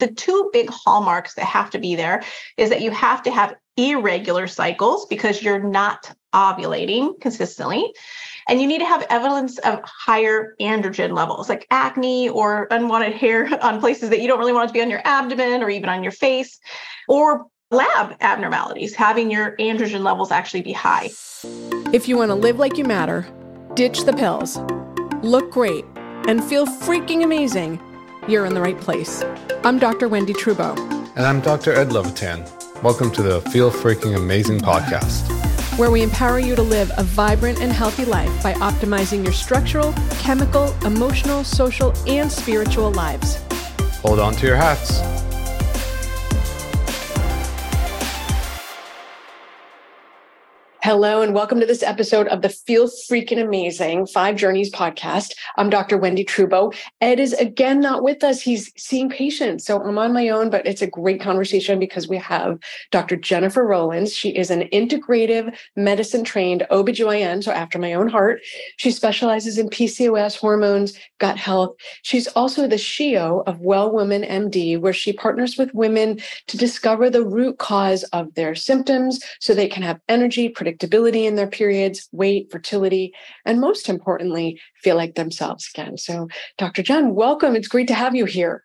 the two big hallmarks that have to be there is that you have to have irregular cycles because you're not ovulating consistently. And you need to have evidence of higher androgen levels, like acne or unwanted hair on places that you don't really want it to be on your abdomen or even on your face, or lab abnormalities, having your androgen levels actually be high. If you want to live like you matter, ditch the pills, look great, and feel freaking amazing, you're in the right place. I'm Dr. Wendy Trubow. And I'm Dr. Ed Levitan. Welcome to the Feel Freaking Amazing podcast, where we empower you to live a vibrant and healthy life by optimizing your structural, chemical, emotional, social, and spiritual lives. Hold on to your hats. Hello, and welcome to this episode of the Feel Freaking Amazing Five Journeys podcast. I'm Dr. Wendy Trubow. Ed is again not with us. He's seeing patients. So I'm on my own, but it's a great conversation because we have Dr. Jennifer Roelands. She is an integrative medicine trained OBGYN, so after my own heart. She specializes in PCOS, hormones, gut health. She's also the CEO of Well Woman MD, where she partners with women to discover the root cause of their symptoms so they can have energy, predictability in their periods, weight, fertility, and most importantly, feel like themselves again. So, Dr. Jen, welcome. It's great to have you here.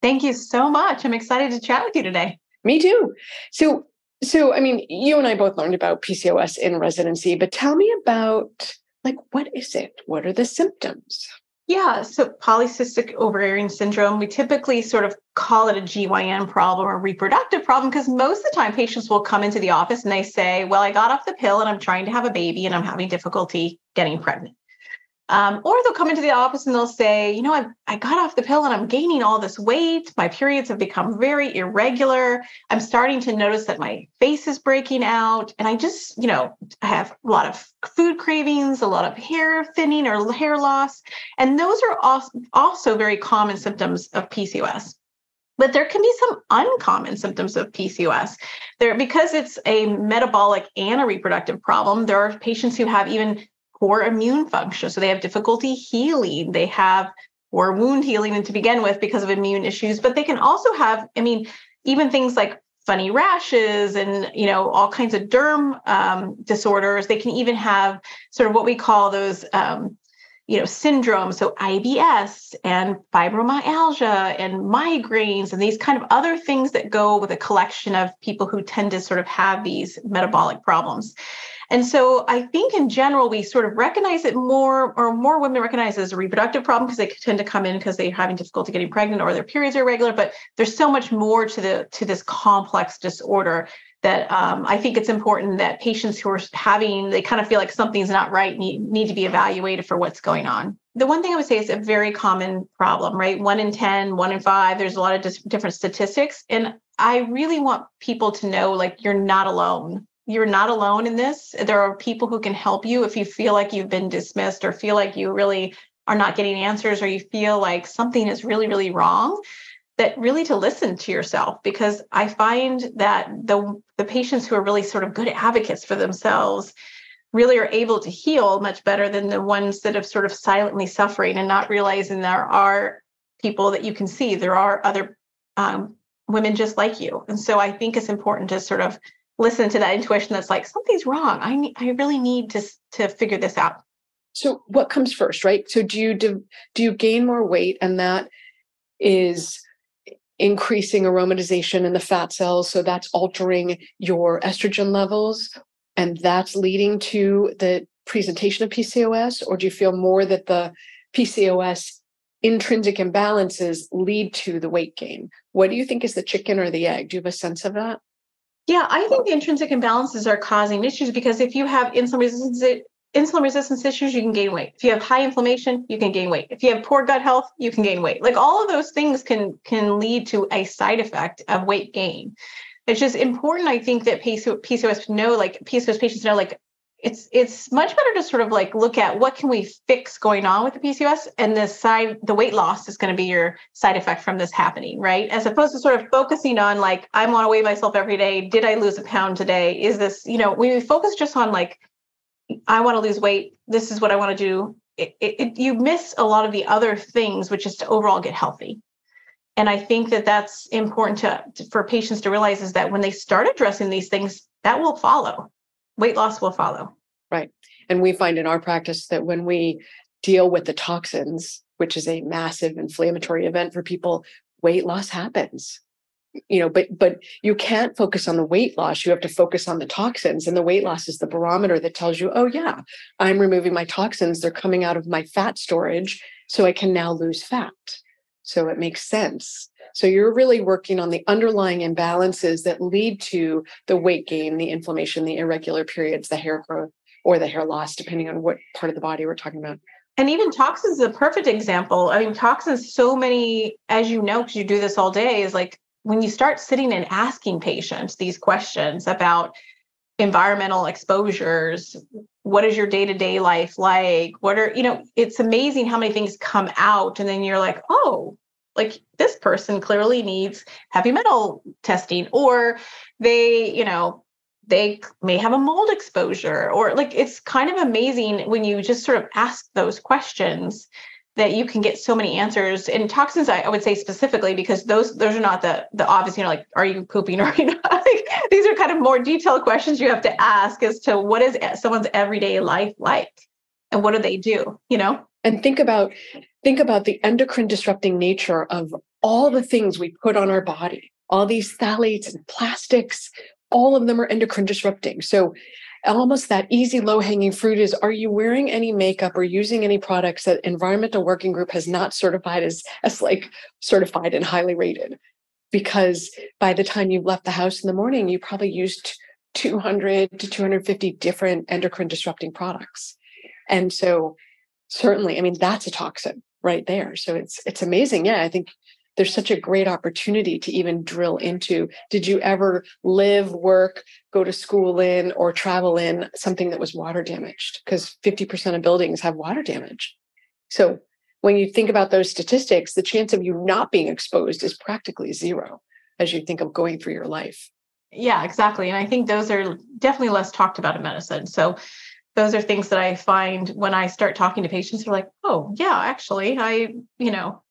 Thank you so much. I'm excited to chat with you today. Me too. So, so I mean, you and I both learned about PCOS in residency, but tell me about like what is it? What are the symptoms? Yeah, so polycystic ovarian syndrome, we typically sort of call it a GYN problem or reproductive problem because most of the time patients will come into the office and they say, Well, I got off the pill and I'm trying to have a baby and I'm having difficulty getting pregnant. Um, or they'll come into the office and they'll say, you know, I, I got off the pill and I'm gaining all this weight. My periods have become very irregular. I'm starting to notice that my face is breaking out. And I just, you know, I have a lot of food cravings, a lot of hair thinning or hair loss. And those are also very common symptoms of PCOS. But there can be some uncommon symptoms of PCOS. There, because it's a metabolic and a reproductive problem, there are patients who have even poor immune function. So they have difficulty healing. They have poor wound healing and to begin with because of immune issues, but they can also have, I mean, even things like funny rashes and you know all kinds of derm um, disorders. They can even have sort of what we call those um, you know syndromes so ibs and fibromyalgia and migraines and these kind of other things that go with a collection of people who tend to sort of have these metabolic problems and so I think in general, we sort of recognize it more, or more women recognize it as a reproductive problem because they tend to come in because they're having difficulty getting pregnant or their periods are irregular. But there's so much more to the to this complex disorder that um, I think it's important that patients who are having, they kind of feel like something's not right, need, need to be evaluated for what's going on. The one thing I would say is a very common problem, right? One in 10, one in five, there's a lot of dis- different statistics. And I really want people to know like you're not alone you're not alone in this. There are people who can help you if you feel like you've been dismissed or feel like you really are not getting answers or you feel like something is really, really wrong. That really to listen to yourself because I find that the the patients who are really sort of good advocates for themselves really are able to heal much better than the ones that have sort of silently suffering and not realizing there are people that you can see. There are other um, women just like you, and so I think it's important to sort of listen to that intuition that's like something's wrong. I need i really need to to figure this out. So what comes first right? So do you do, do you gain more weight and that is increasing aromatization in the fat cells so that's altering your estrogen levels and that's leading to the presentation of PCOS or do you feel more that the PCOS intrinsic imbalances lead to the weight gain? What do you think is the chicken or the egg? Do you have a sense of that yeah, I think the intrinsic imbalances are causing issues because if you have insulin resistance insulin resistance issues, you can gain weight. If you have high inflammation, you can gain weight. If you have poor gut health, you can gain weight. Like all of those things can can lead to a side effect of weight gain. It's just important, I think, that PCOS know, like PCOS patients know, like it's it's much better to sort of like look at what can we fix going on with the PCOS and the side the weight loss is going to be your side effect from this happening, right? As opposed to sort of focusing on like I want to weigh myself every day. Did I lose a pound today? Is this, you know, when we focus just on like I want to lose weight. This is what I want to do. It, it, it, you miss a lot of the other things, which is to overall get healthy. And I think that that's important to, to, for patients to realize is that when they start addressing these things, that will follow. Weight loss will follow. Right. And we find in our practice that when we deal with the toxins, which is a massive inflammatory event for people, weight loss happens. You know, but but you can't focus on the weight loss. You have to focus on the toxins. And the weight loss is the barometer that tells you, oh yeah, I'm removing my toxins. They're coming out of my fat storage. So I can now lose fat. So it makes sense. So you're really working on the underlying imbalances that lead to the weight gain, the inflammation, the irregular periods, the hair growth, or the hair loss, depending on what part of the body we're talking about. And even toxins is a perfect example. I mean, toxins, so many, as you know, because you do this all day, is like when you start sitting and asking patients these questions about environmental exposures, what is your day-to-day life like? What are, you know, it's amazing how many things come out. And then you're like, oh, like this person clearly needs heavy metal testing, or they, you know, they may have a mold exposure or like it's kind of amazing when you just sort of ask those questions that you can get so many answers. And toxins I, I, would say specifically because those those are not the the obvious you know like are you pooping or you know like these are kind of more detailed questions you have to ask as to what is someone's everyday life like and what do they do you know? And think about think about the endocrine disrupting nature of all the things we put on our body all these phthalates and plastics all of them are endocrine disrupting. So almost that easy low hanging fruit is are you wearing any makeup or using any products that environmental working group has not certified as as like certified and highly rated? Because by the time you've left the house in the morning you probably used 200 to 250 different endocrine disrupting products. And so certainly i mean that's a toxin right there. So it's it's amazing. Yeah i think there's such a great opportunity to even drill into. Did you ever live work go to school in or travel in something that was water damaged? Because 50% of buildings have water damage. So when you think about those statistics the chance of you not being exposed is practically zero as you think of going through your life. Yeah exactly and i think those are definitely less talked about in medicine. So those are things that i find when i start talking to patients they're like oh yeah actually i you know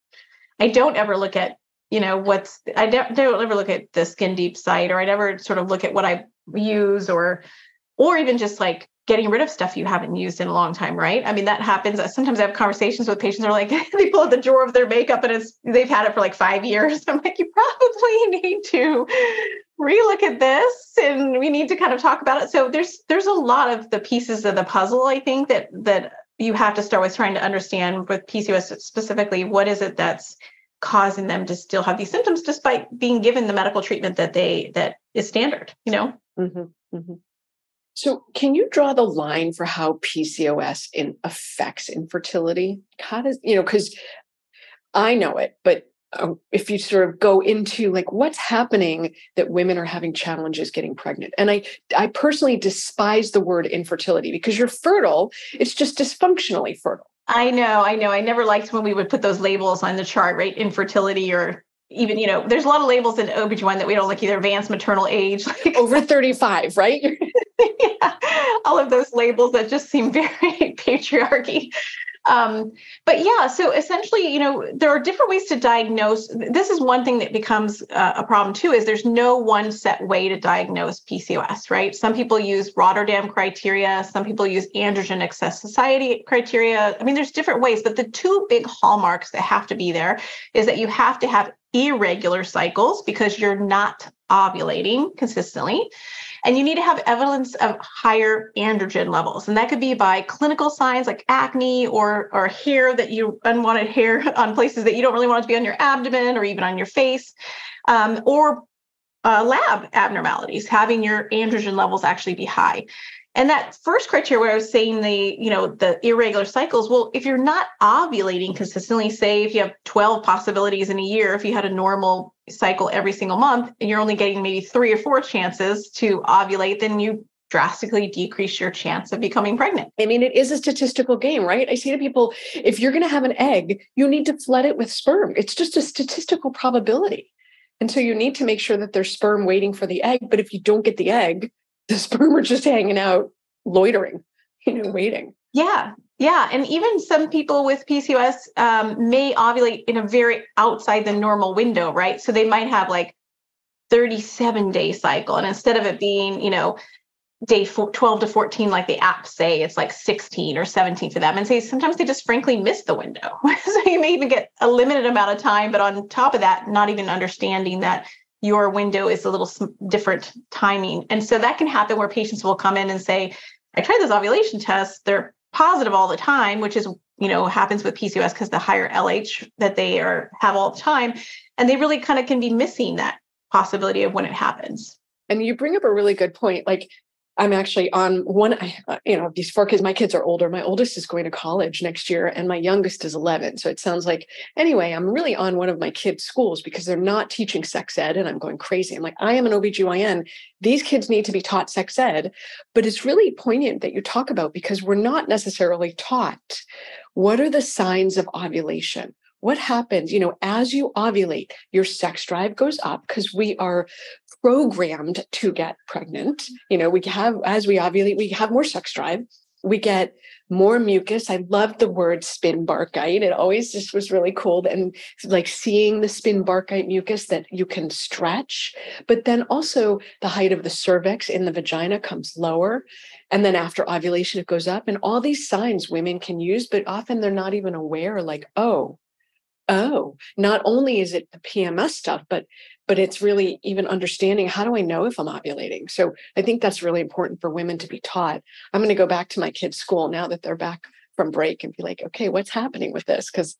I don't ever look at, you know, what's, I don't, don't ever look at the skin deep site or I never sort of look at what I use or, or even just like getting rid of stuff you haven't used in a long time, right? I mean, that happens. Sometimes I have conversations with patients are like, they pull out the drawer of their makeup and it's, they've had it for like five years. I'm like, you probably need to relook at this and we need to kind of talk about it. So there's, there's a lot of the pieces of the puzzle, I think that, that you have to start with trying to understand with PCOS specifically, what is it that's causing them to still have these symptoms despite being given the medical treatment that they that is standard you know mm-hmm, mm-hmm. so can you draw the line for how pcos in affects infertility how does you know because i know it but uh, if you sort of go into like what's happening that women are having challenges getting pregnant and i i personally despise the word infertility because you're fertile it's just dysfunctionally fertile I know, I know. I never liked when we would put those labels on the chart, right? Infertility or even, you know, there's a lot of labels in OB/GYN that we don't like either advanced maternal age, like over 35, right? yeah. All of those labels that just seem very patriarchy. Um, but yeah, so essentially, you know, there are different ways to diagnose. This is one thing that becomes uh, a problem too. Is there's no one set way to diagnose PCOS, right? Some people use Rotterdam criteria. Some people use androgen excess society criteria. I mean, there's different ways, but the two big hallmarks that have to be there is that you have to have irregular cycles because you're not ovulating consistently and you need to have evidence of higher androgen levels. And that could be by clinical signs like acne or, or hair that you unwanted hair on places that you don't really want to be on your abdomen or even on your face, um, or uh, lab abnormalities, having your androgen levels actually be high. And that first criteria where I was saying the, you know, the irregular cycles, well, if you're not ovulating consistently, say if you have 12 possibilities in a year, if you had a normal cycle every single month and you're only getting maybe three or four chances to ovulate, then you drastically decrease your chance of becoming pregnant. I mean, it is a statistical game, right? I say to people, if you're going to have an egg, you need to flood it with sperm. It's just a statistical probability. And so you need to make sure that there's sperm waiting for the egg. But if you don't get the egg, the sperm are just hanging out, loitering, you know, waiting. Yeah. Yeah, and even some people with PCOS um, may ovulate in a very outside the normal window, right? So they might have like 37 day cycle, and instead of it being, you know, day 12 to 14 like the apps say it's like 16 or 17 for them and say sometimes they just frankly miss the window so you may even get a limited amount of time but on top of that not even understanding that your window is a little different timing. And so that can happen where patients will come in and say i tried this ovulation test. They're positive all the time which is you know happens with pcos because the higher lh that they are have all the time and they really kind of can be missing that possibility of when it happens. And you bring up a really good point. Like I'm actually on one, uh, you know, these four kids, my kids are older. My oldest is going to college next year and my youngest is 11. So it sounds like, anyway, I'm really on one of my kids' schools because they're not teaching sex ed and I'm going crazy. I'm like, I am an OBGYN. These kids need to be taught sex ed. But it's really poignant that you talk about because we're not necessarily taught what are the signs of ovulation? what happens you know as you ovulate your sex drive goes up because we are programmed to get pregnant you know we have as we ovulate we have more sex drive we get more mucus. I love the word spinnbarkeit. It always just was really cool. And like seeing the spinnbarkeit mucus that you can stretch, but then also the height of the cervix in the vagina comes lower. And then after ovulation, it goes up. And all these signs women can use, but often they're not even aware, like, oh, oh not only is it the pms stuff but but it's really even understanding how do i know if i'm ovulating? So i think that's really important for women to be taught. I'm going to go back to my kids school now that they're back from break and be like okay what's happening with this? Because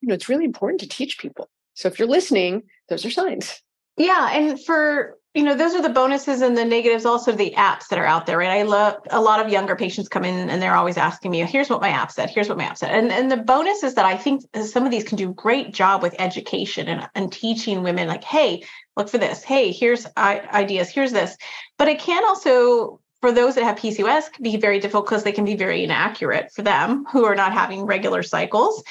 you know it's really important to teach people. So if you're listening those are signs. Yeah and for you know those are the bonuses and the negatives also the apps that are out there right? I love a lot of younger patients come in and they're always asking me here's what my app said here's what my app said. And, and the bonus is that i think some of these can do a great job with education and, and teaching women like hey look for this. Hey here's ideas. Here's this. But it can also for those that have pcos be very difficult because they can be very inaccurate for them who are not having regular cycles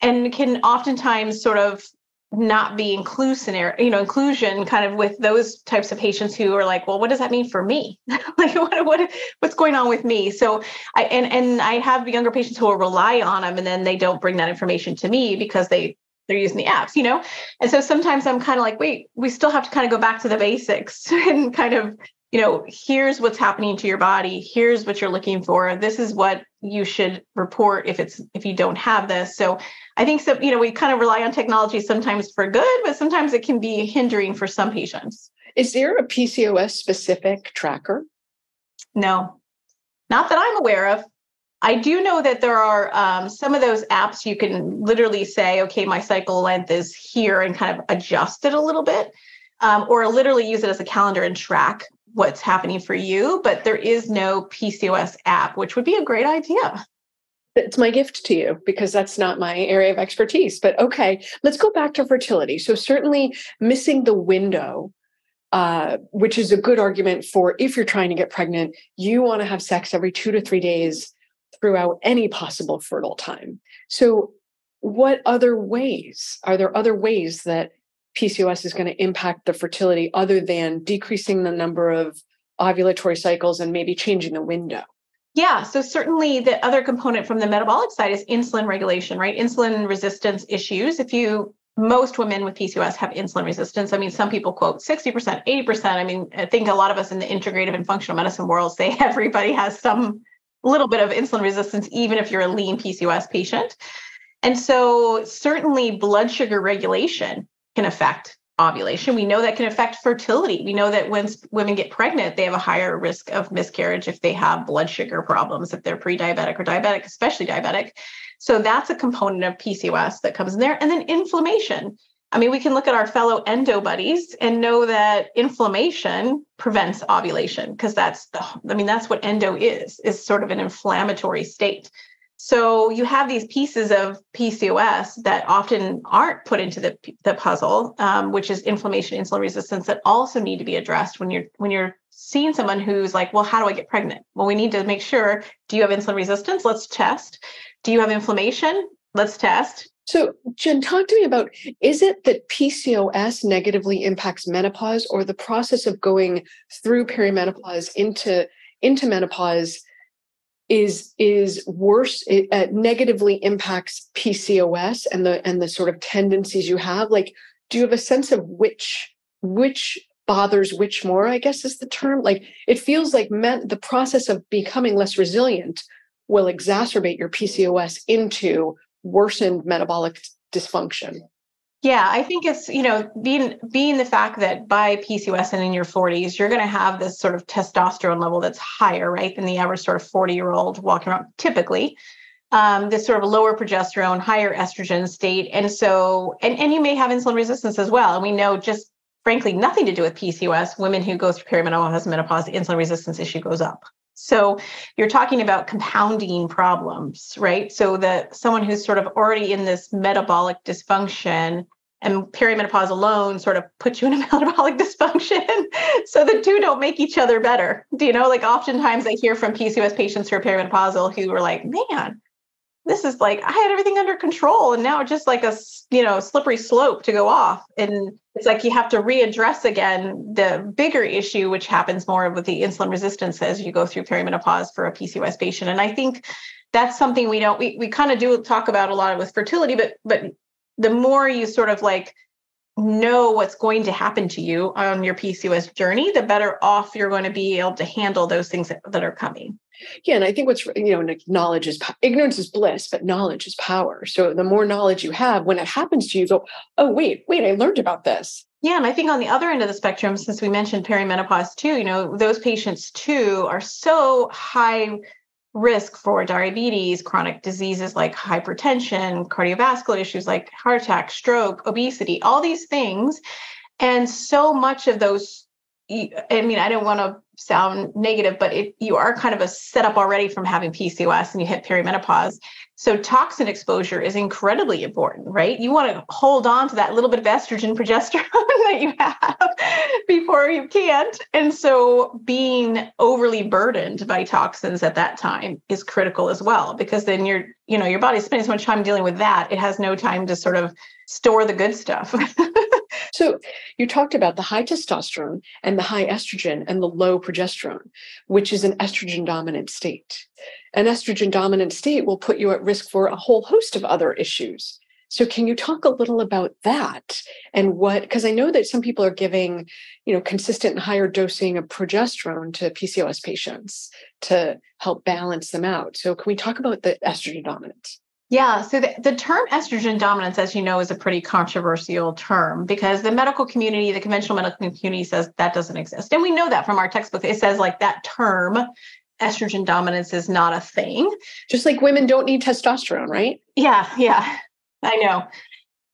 and can oftentimes sort of not be inclusionary, you know, inclusion kind of with those types of patients who are like, well, what does that mean for me? like what, what what's going on with me? So I and and I have younger patients who will rely on them and then they don't bring that information to me because they they're using the apps, you know? And so sometimes I'm kind of like, wait, we still have to kind of go back to the basics and kind of you know, here's what's happening to your body. Here's what you're looking for. This is what you should report if it's if you don't have this. So I think so, you know, we kind of rely on technology sometimes for good, but sometimes it can be hindering for some patients. Is there a PCOS specific tracker? No, not that I'm aware of. I do know that there are um, some of those apps you can literally say, okay, my cycle length is here and kind of adjust it a little bit, um, or literally use it as a calendar and track what's happening for you, but there is no PCOS app, which would be a great idea. It's my gift to you because that's not my area of expertise. But okay, let's go back to fertility. So, certainly missing the window, uh, which is a good argument for if you're trying to get pregnant, you want to have sex every two to three days throughout any possible fertile time. So, what other ways? Are there other ways that PCOS is going to impact the fertility other than decreasing the number of ovulatory cycles and maybe changing the window? Yeah, so certainly the other component from the metabolic side is insulin regulation, right? Insulin resistance issues. If you most women with PCOS have insulin resistance. I mean, some people quote 60%, 80%. I mean, I think a lot of us in the integrative and functional medicine world say everybody has some little bit of insulin resistance, even if you're a lean PCOS patient. And so, certainly, blood sugar regulation can affect ovulation. We know that can affect fertility. We know that when women get pregnant, they have a higher risk of miscarriage if they have blood sugar problems, if they're pre diabetic or diabetic, especially diabetic. So that's a component of PCOS that comes in there. And then inflammation. I mean, we can look at our fellow endo buddies and know that inflammation prevents ovulation because that's the, I mean, that's what endo is, is sort of an inflammatory state. So you have these pieces of PCOS that often aren't put into the, the puzzle, um, which is inflammation, insulin resistance, that also need to be addressed when you're when you're seeing someone who's like, well, how do I get pregnant? Well, we need to make sure: do you have insulin resistance? Let's test. Do you have inflammation? Let's test. So, Jen, talk to me about is it that PCOS negatively impacts menopause or the process of going through perimenopause into into menopause is is worse it uh, negatively impacts pcos and the and the sort of tendencies you have. Like do you have a sense of which which bothers which more i guess is the term? Like it feels like meant the process of becoming less resilient will exacerbate your pcos into worsened metabolic dysfunction yeah, I think it's, you know, being being the fact that by PCOS and in your 40s, you're going to have this sort of testosterone level that's higher, right, than the average sort of 40 year old walking around typically. Um, this sort of lower progesterone, higher estrogen state. And so, and, and you may have insulin resistance as well. And we know just frankly, nothing to do with PCOS, women who go through perimenopause, menopause, insulin resistance issue goes up. So you're talking about compounding problems, right? So that someone who's sort of already in this metabolic dysfunction and perimenopause alone sort of puts you in a metabolic dysfunction. so the two don't make each other better. Do you know? Like oftentimes I hear from PCOS patients who are perimenopausal who are like, man, this is like I had everything under control and now just like a you know slippery slope to go off. And it's like you have to readdress again the bigger issue which happens more with the insulin resistance as you go through perimenopause for a PCOS patient. And I think that's something we don't we, we kind of do talk about a lot with fertility but but the more you sort of like know what's going to happen to you on your PCOS journey, the better off you're going to be able to handle those things that, that are coming. Yeah, and I think what's you know, knowledge is ignorance is bliss, but knowledge is power. So the more knowledge you have, when it happens to you, you go, oh wait, wait, I learned about this. Yeah, and I think on the other end of the spectrum, since we mentioned perimenopause too, you know, those patients too are so high risk for diabetes, chronic diseases like hypertension, cardiovascular issues like heart attack, stroke, obesity, all these things. And so much of those, I mean, I don't want to sound negative, but it, you are kind of a setup already from having PCOS and you hit perimenopause. So toxin exposure is incredibly important, right? You want to hold on to that little bit of estrogen, progesterone that you have before you can't. And so being overly burdened by toxins at that time is critical as well, because then you're, you know, your body's spending so much time dealing with that, it has no time to sort of store the good stuff. so you talked about the high testosterone and the high estrogen and the low progesterone, which is an estrogen dominant state. An estrogen dominant state will put you at risk for a whole host of other issues. So can you talk a little about that and what because I know that some people are giving, you know, consistent and higher dosing of progesterone to PCOS patients to help balance them out. So can we talk about the estrogen dominance? Yeah, so the, the term estrogen dominance, as you know, is a pretty controversial term because the medical community, the conventional medical community says that doesn't exist. And we know that from our textbook. It says like that term estrogen dominance is not a thing. Just like women don't need testosterone, right? Yeah, yeah. I know.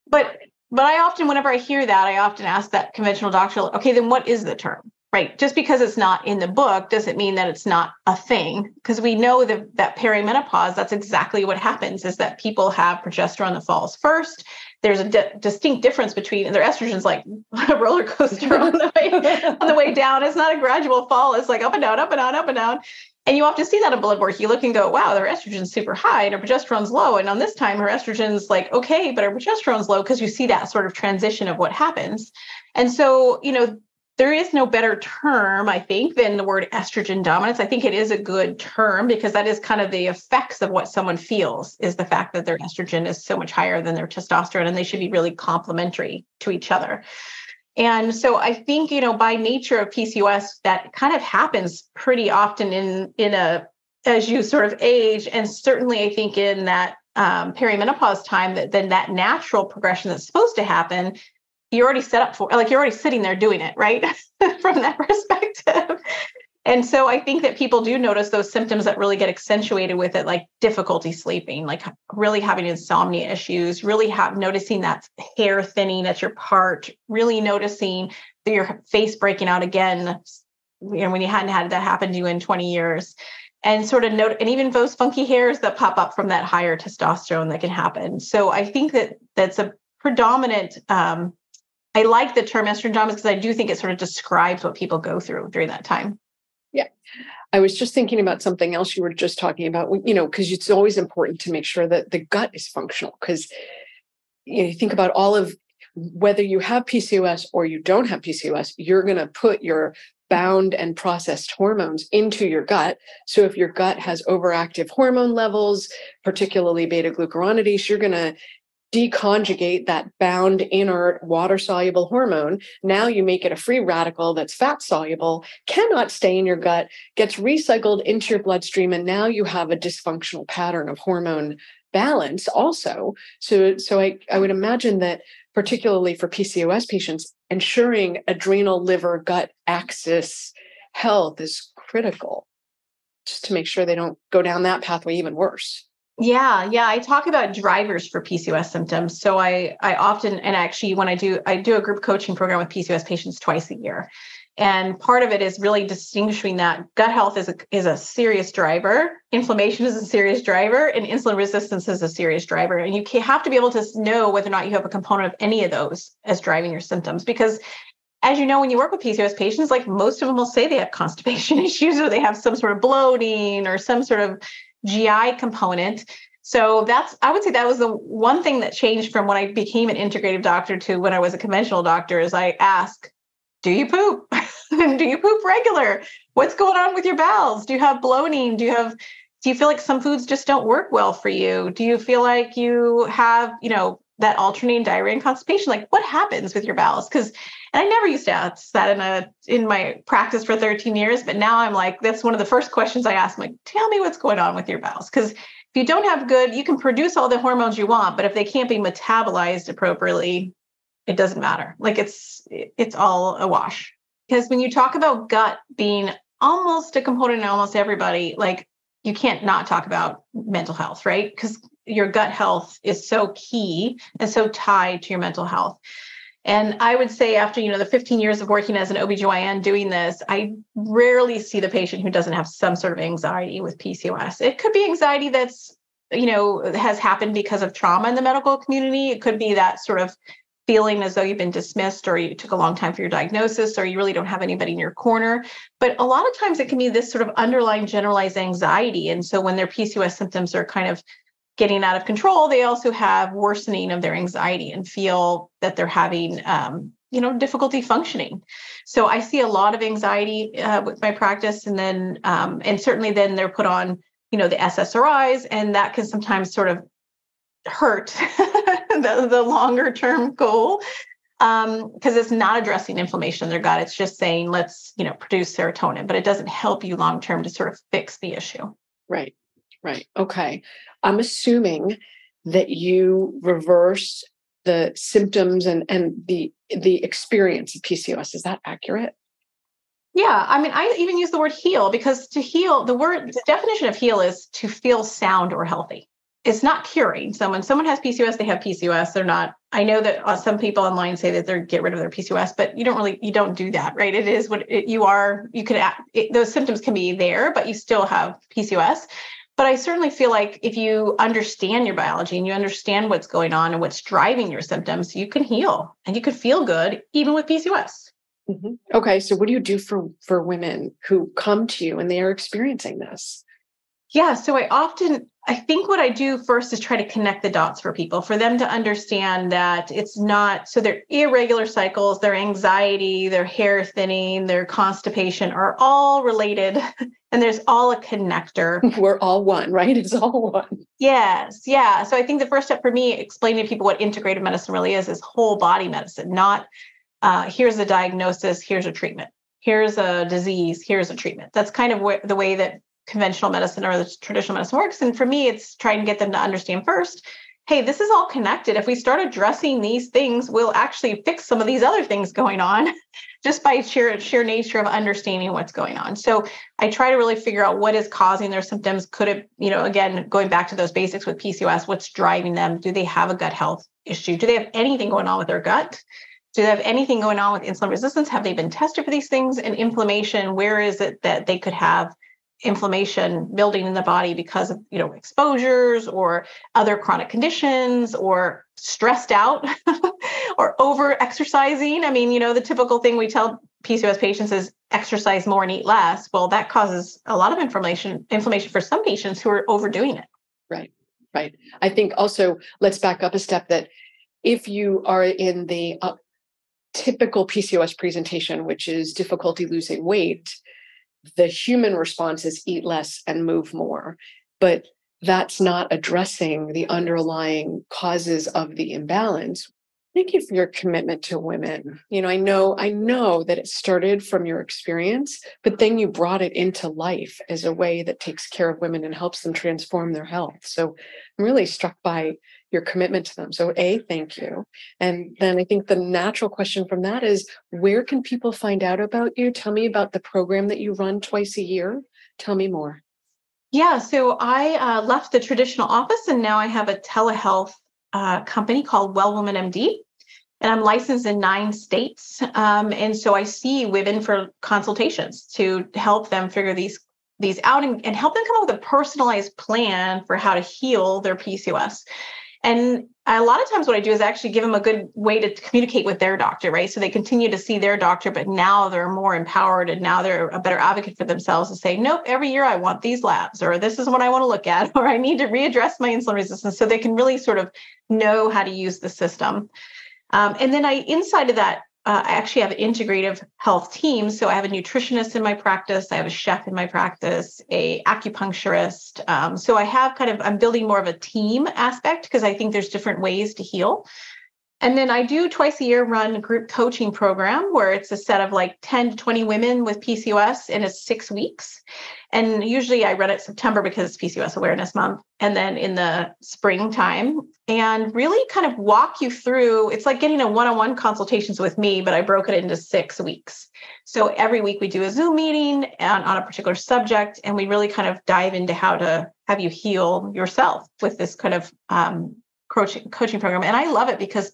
But but I often whenever I hear that, I often ask that conventional doctor, okay, then what is the term? Right? Just because it's not in the book doesn't mean that it's not a thing because we know that that perimenopause that's exactly what happens is that people have progesterone that falls first there's a distinct difference between their estrogen's like a roller coaster on the way on the way down. It's not a gradual fall. It's like up and down, up and down, up and down. And you often see that in blood work. You look and go, wow, their estrogen's super high and her progesterone's low. And on this time, her estrogen's like, okay, but her progesterone's low because you see that sort of transition of what happens. And so, you know, there is no better term, I think, than the word estrogen dominance. I think it is a good term because that is kind of the effects of what someone feels is the fact that their estrogen is so much higher than their testosterone and they should be really complementary to each other. And so I think, you know, by nature of PCOS, that kind of happens pretty often in in a as you sort of age. And certainly I think in that um, perimenopause time, that then that natural progression that's supposed to happen, you're already set up for like you're already sitting there doing it, right? From that perspective. And so I think that people do notice those symptoms that really get accentuated with it, like difficulty sleeping, like really having insomnia issues, really have noticing that hair thinning at your part, really noticing your face breaking out again, you know, when you hadn't had that happen to you in 20 years. And sort of note, and even those funky hairs that pop up from that higher testosterone that can happen. So I think that that's a predominant um, I like the term estrogen dominance because I do think it sort of describes what people go through during that time. Yeah. I was just thinking about something else you were just talking about, you know, because it's always important to make sure that the gut is functional. Because you, know, you think about all of whether you have PCOS or you don't have PCOS, you're going to put your bound and processed hormones into your gut. So if your gut has overactive hormone levels, particularly beta glucuronidase, you're going to deconjugate that bound inert water soluble hormone. Now you make it a free radical that's fat soluble cannot stay in your gut gets recycled into your bloodstream and now you have a dysfunctional pattern of hormone balance also. So so i, I would imagine that particularly for pcos patients ensuring adrenal liver gut axis health is critical just to make sure they don't go down that pathway even worse yeah, yeah. I talk about drivers for PCOS symptoms. So I I often and actually when I do I do a group coaching program with PCOS patients twice a year. And part of it is really distinguishing that gut health is a, is a serious driver, inflammation is a serious driver, and insulin resistance is a serious driver. And you have to be able to know whether or not you have a component of any of those as driving your symptoms. Because as you know, when you work with PCOS patients, like most of them will say they have constipation issues or they have some sort of bloating or some sort of GI component. So that's, I would say that was the one thing that changed from when I became an integrative doctor to when I was a conventional doctor is I ask, do you poop? do you poop regular? What's going on with your bowels? Do you have bloating? Do you have, do you feel like some foods just don't work well for you? Do you feel like you have, you know, that alternating diarrhea and constipation? Like what happens with your bowels? Because and I never used to ask that in a in my practice for 13 years, but now I'm like, that's one of the first questions I ask. I'm like, tell me what's going on with your bowels. Because if you don't have good, you can produce all the hormones you want, but if they can't be metabolized appropriately, it doesn't matter. Like it's it's all a wash. Because when you talk about gut being almost a component in almost everybody, like you can't not talk about mental health, right? Because your gut health is so key and so tied to your mental health. And I would say after, you know, the 15 years of working as an OBGYN doing this, I rarely see the patient who doesn't have some sort of anxiety with PCOS. It could be anxiety that's, you know, has happened because of trauma in the medical community. It could be that sort of feeling as though you've been dismissed or you took a long time for your diagnosis or you really don't have anybody in your corner. But a lot of times it can be this sort of underlying generalized anxiety. And so when their PCOS symptoms are kind of getting out of control, they also have worsening of their anxiety and feel that they're having, um, you know, difficulty functioning. So I see a lot of anxiety uh, with my practice, and then, um, and certainly then they're put on, you know, the SSRIs, and that can sometimes sort of hurt the, the longer term goal because um, it's not addressing inflammation in their gut. It's just saying let's, you know, produce serotonin, but it doesn't help you long term to sort of fix the issue. Right. Right. Okay. I'm assuming that you reverse the symptoms and and the the experience of PCOS. Is that accurate? Yeah, I mean, I even use the word heal because to heal, the word the definition of heal is to feel sound or healthy. It's not curing. So when someone has PCOS, they have PCOS. They're not. I know that uh, some people online say that they're get rid of their PCOS, but you don't really you don't do that, right? It is what it, you are. You could those symptoms can be there, but you still have PCOS. But I certainly feel like if you understand your biology and you understand what's going on and what's driving your symptoms, you can heal and you can feel good even with PCOS. Mm-hmm. Okay, so what do you do for for women who come to you and they are experiencing this? Yeah, so I often I think what I do first is try to connect the dots for people, for them to understand that it's not so their irregular cycles, their anxiety, their hair thinning, their constipation are all related and there's all a connector. We're all one, right? It's all one. Yes, yeah. So I think the first step for me explaining to people what integrative medicine really is is whole body medicine, not uh, here's a diagnosis, here's a treatment, here's a disease, here's a treatment. That's kind of wh- the way that conventional medicine or the traditional medicine works. And for me, it's trying to get them to understand first hey, this is all connected. If we start addressing these things, we'll actually fix some of these other things going on just by sheer, sheer nature of understanding what's going on. So I try to really figure out what is causing their symptoms. Could it, you know, again, going back to those basics with PCOS, what's driving them? Do they have a gut health issue? Do they have anything going on with their gut? Do they have anything going on with insulin resistance? Have they been tested for these things? And inflammation, where is it that they could have inflammation building in the body because of you know exposures or other chronic conditions or stressed out or over exercising i mean you know the typical thing we tell pcos patients is exercise more and eat less. Well that causes a lot of inflammation inflammation for some patients who are overdoing it. Right right. I think also let's back up a step that if you are in the uh, typical PCOS presentation, which is difficulty losing weight, the human response is eat less and move more. But that's not addressing the underlying causes of the imbalance. Thank you for your commitment to women. You know, I know, I know that it started from your experience, but then you brought it into life as a way that takes care of women and helps them transform their health. So I'm really struck by your commitment to them. So A, thank you. And then I think the natural question from that is where can people find out about you? Tell me about the program that you run twice a year. Tell me more. Yeah, so I uh, left the traditional office and now I have a telehealth uh, company called Well Woman MD and I'm licensed in nine states. Um, and so I see women for consultations to help them figure these these out and, and help them come up with a personalized plan for how to heal their PCOS. And a lot of times what I do is actually give them a good way to communicate with their doctor, right? So they continue to see their doctor, but now they're more empowered and now they're a better advocate for themselves to say, nope, every year I want these labs, or this is what I want to look at, or I need to readdress my insulin resistance. So they can really sort of know how to use the system. Um, and then I, inside of that, uh, I actually have an integrative health team. So I have a nutritionist in my practice, I have a chef in my practice, a acupuncturist. Um, so I have kind of I'm building more of a team aspect because I think there's different ways to heal. And then I do twice a year run a group coaching program where it's a set of like 10 to 20 women with PCOS and it's six weeks. And usually I run it September because it's PCOS Awareness Month and then in the springtime and really kind of walk you through it's like getting a one-on-one consultations with me, but I broke it into six weeks. So every week we do a Zoom meeting and on a particular subject and we really kind of dive into how to have you heal yourself with this kind of um, coaching coaching program. And i love it because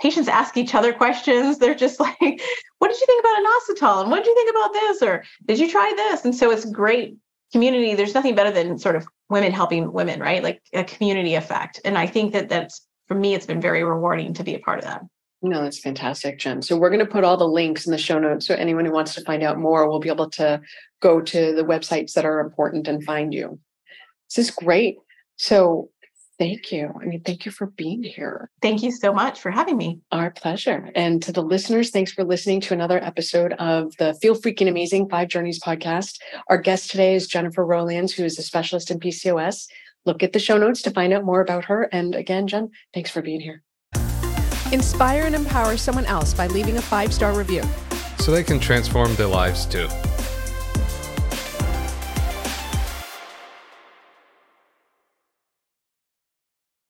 patients ask each other questions. They're just like what did you think about inositol? And what did you think about this? Or did you try this? And so it's great community. There's nothing better than sort of women helping women right? Like a community effect. And i think that that's for me it's been very rewarding to be a part of that. No, that's fantastic, Jen. So we're going to put all the links in the show notes. So anyone who wants to find out more will be able to go to the websites that are important and find you. This is great. So Thank you. I mean, thank you for being here. Thank you so much for having me. Our pleasure. And to the listeners, thanks for listening to another episode of the Feel Freaking Amazing Five Journeys podcast. Our guest today is Jennifer Roelands, who is a specialist in PCOS. Look at the show notes to find out more about her. And again, Jen, thanks for being here. Inspire and empower someone else by leaving a five star review so they can transform their lives too.